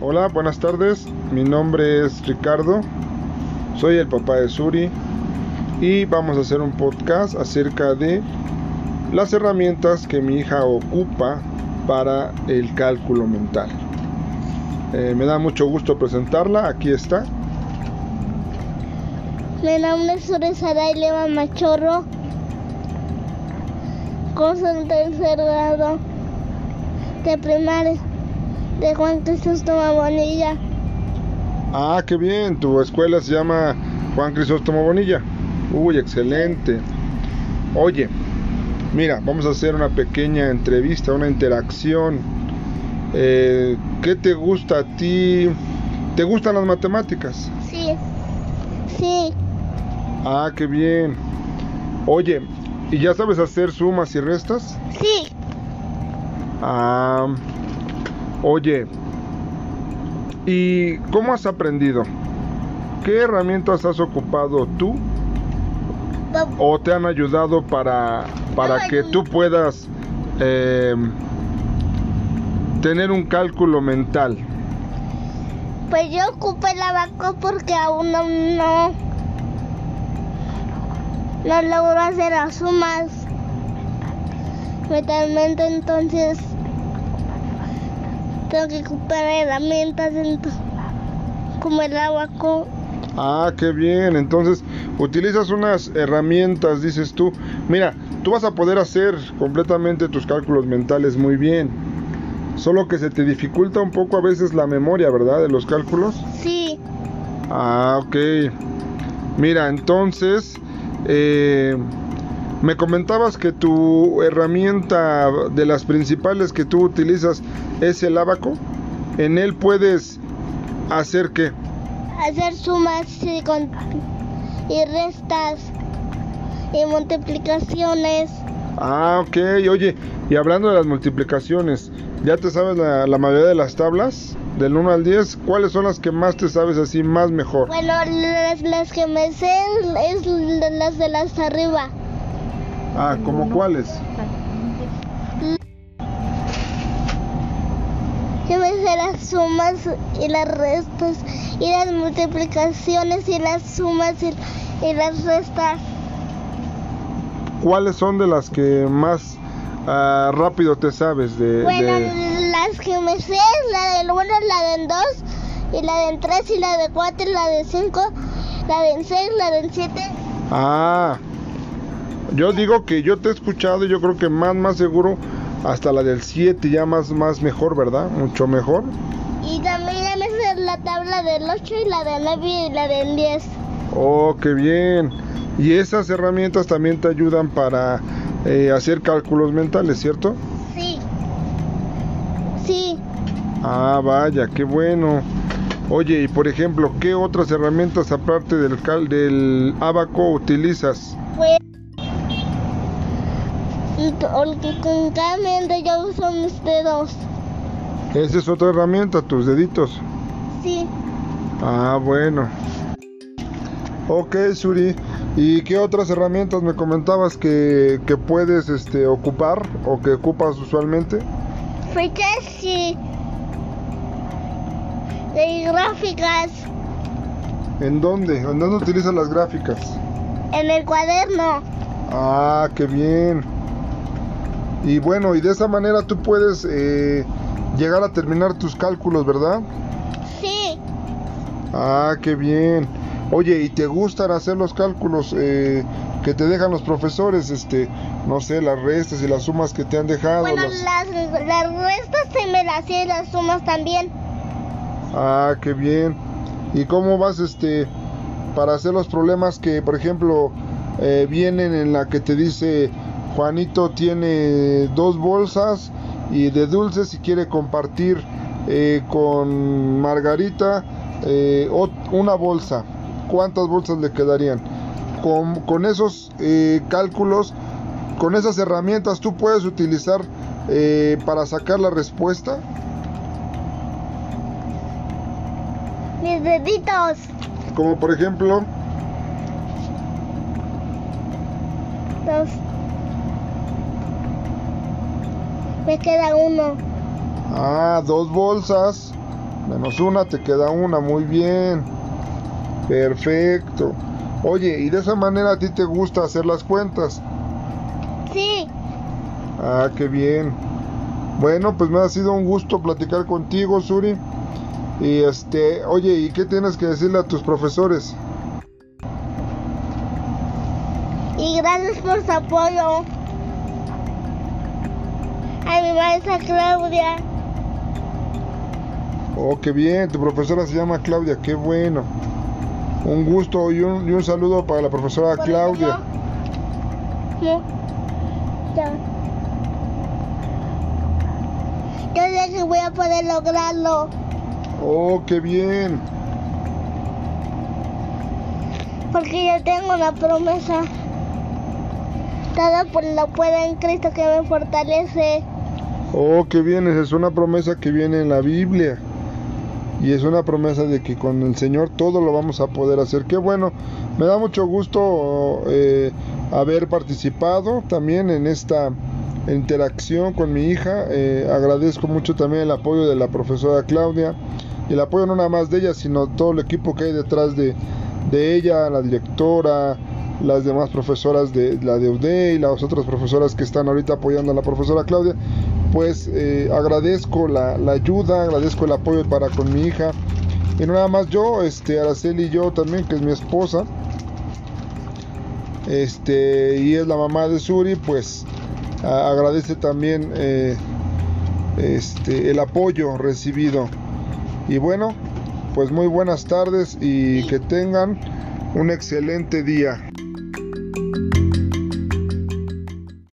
Hola, buenas tardes. Mi nombre es Ricardo. Soy el papá de Suri y vamos a hacer un podcast acerca de las herramientas que mi hija ocupa para el cálculo mental. Eh, me da mucho gusto presentarla. Aquí está. Mi nombre es Suri Saray Leva Machorro. En tercer grado de primaria de Juan Crisóstomo Bonilla. Ah, qué bien. Tu escuela se llama Juan Crisóstomo Bonilla. Uy, excelente. Oye, mira, vamos a hacer una pequeña entrevista, una interacción. Eh, ¿Qué te gusta a ti? ¿Te gustan las matemáticas? Sí, sí, Ah, qué bien. Oye, ¿y ya sabes hacer sumas y restas? sí. Ah, oye, ¿y cómo has aprendido? ¿Qué herramientas has ocupado tú o te han ayudado para, para que tú puedas eh, tener un cálculo mental? Pues yo ocupé el abaco porque aún no, no, no logro hacer las sumas mentalmente, entonces tengo que ocupar herramientas como el abaco. Ah, qué bien. Entonces, utilizas unas herramientas, dices tú. Mira, tú vas a poder hacer completamente tus cálculos mentales muy bien. Solo que se te dificulta un poco a veces la memoria, ¿verdad? De los cálculos. Sí, Ah, ok. Mira, entonces, eh, me comentabas que tu herramienta de las principales que tú utilizas es el abaco. En él puedes hacer qué? hacer sumas y, con- y restas y multiplicaciones. Ah, ok. Oye, y hablando de las multiplicaciones, ¿ya te sabes la, la mayoría de las tablas? Del 1 al 10, ¿cuáles son las que más te sabes así, más mejor? Bueno, las, las que me sé es las de las arriba. Ah, ¿como cuáles? Yo me sé las sumas y las restas y las multiplicaciones y las sumas y, y las restas. ¿Cuáles son de las que más ah, rápido te sabes? De, Bueno, de- las que me sé es la del 1, la del 2 y la del 3 y la del 4 y la del 5, la del 6, la del 7. Ah, yo digo que yo te he escuchado y yo creo que más, más seguro hasta la del 7 ya más, más mejor, ¿verdad? Mucho mejor. Y también sé la tabla del 8 y la del 9 y la del 10. Oh, qué bien. Y esas herramientas también te ayudan para eh, hacer cálculos mentales, ¿cierto? Sí. Sí. Ah, vaya, qué bueno. Oye, y por ejemplo, ¿qué otras herramientas aparte del cal del abaco utilizas? Pues. Porque con cada yo uso mis dedos. Esa es otra herramienta, tus deditos. Sí. Ah, bueno. Ok, Suri. ¿Y qué otras herramientas me comentabas que, que puedes este, ocupar o que ocupas usualmente? Fechas y. de gráficas ¿En dónde? ¿En dónde utilizas las gráficas? en el cuaderno. Ah, qué bien. Y bueno, y de esa manera tú puedes eh, llegar a terminar tus cálculos, ¿verdad? Sí. Ah, qué bien. Oye, ¿y te gustan hacer los cálculos eh, que te dejan los profesores? Este, no sé, las restas y las sumas que te han dejado. Bueno, las- las, las restas se me las sé y las sumas también. Ah, qué bien. ¿Y cómo vas, este, para hacer los problemas que, por ejemplo, eh, vienen en la que te dice Juanito tiene dos bolsas y de dulces y quiere compartir eh, con Margarita eh, una bolsa? ¿Cuántas bolsas le quedarían? Con, con esos eh, cálculos, con esas herramientas, tú puedes utilizar para sacar la respuesta. Mis deditos. Como por ejemplo, Dos. Me queda uno. ah, dos bolsas Menos una, te queda una, muy bien. Perfecto. Oye, ¿y de esa manera a ti te gusta hacer las cuentas? Sí. Ah, qué bien. Bueno, pues me ha sido un gusto platicar contigo, Suri. Y este, oye, ¿y qué tienes que decirle a tus profesores? Y gracias por su apoyo. A mi maestra Claudia. Oh, qué bien, tu profesora se llama Claudia, qué bueno. Un gusto y un, y un saludo para la profesora Claudia. No. Ya. Yo sé que voy a poder lograrlo. Oh, qué bien. Porque yo tengo una promesa. Todo por lo puedo en Cristo que me fortalece. Oh, qué bien, esa es una promesa que viene en la Biblia. Y es una promesa de que con el Señor todo lo vamos a poder hacer. Qué bueno, me da mucho gusto eh, haber participado también en esta interacción con mi hija. Eh, agradezco mucho también el apoyo de la profesora Claudia. Y el apoyo no nada más de ella, sino todo el equipo que hay detrás de, de ella, la directora, las demás profesoras de la de UDE y las otras profesoras que están ahorita apoyando a la profesora Claudia, pues eh, agradezco la, la ayuda, agradezco el apoyo para con mi hija. Y no nada más yo, este, Araceli y yo también, que es mi esposa, este, y es la mamá de Suri, pues a- agradece también eh, este, el apoyo recibido. Y bueno, pues muy buenas tardes y que tengan un excelente día.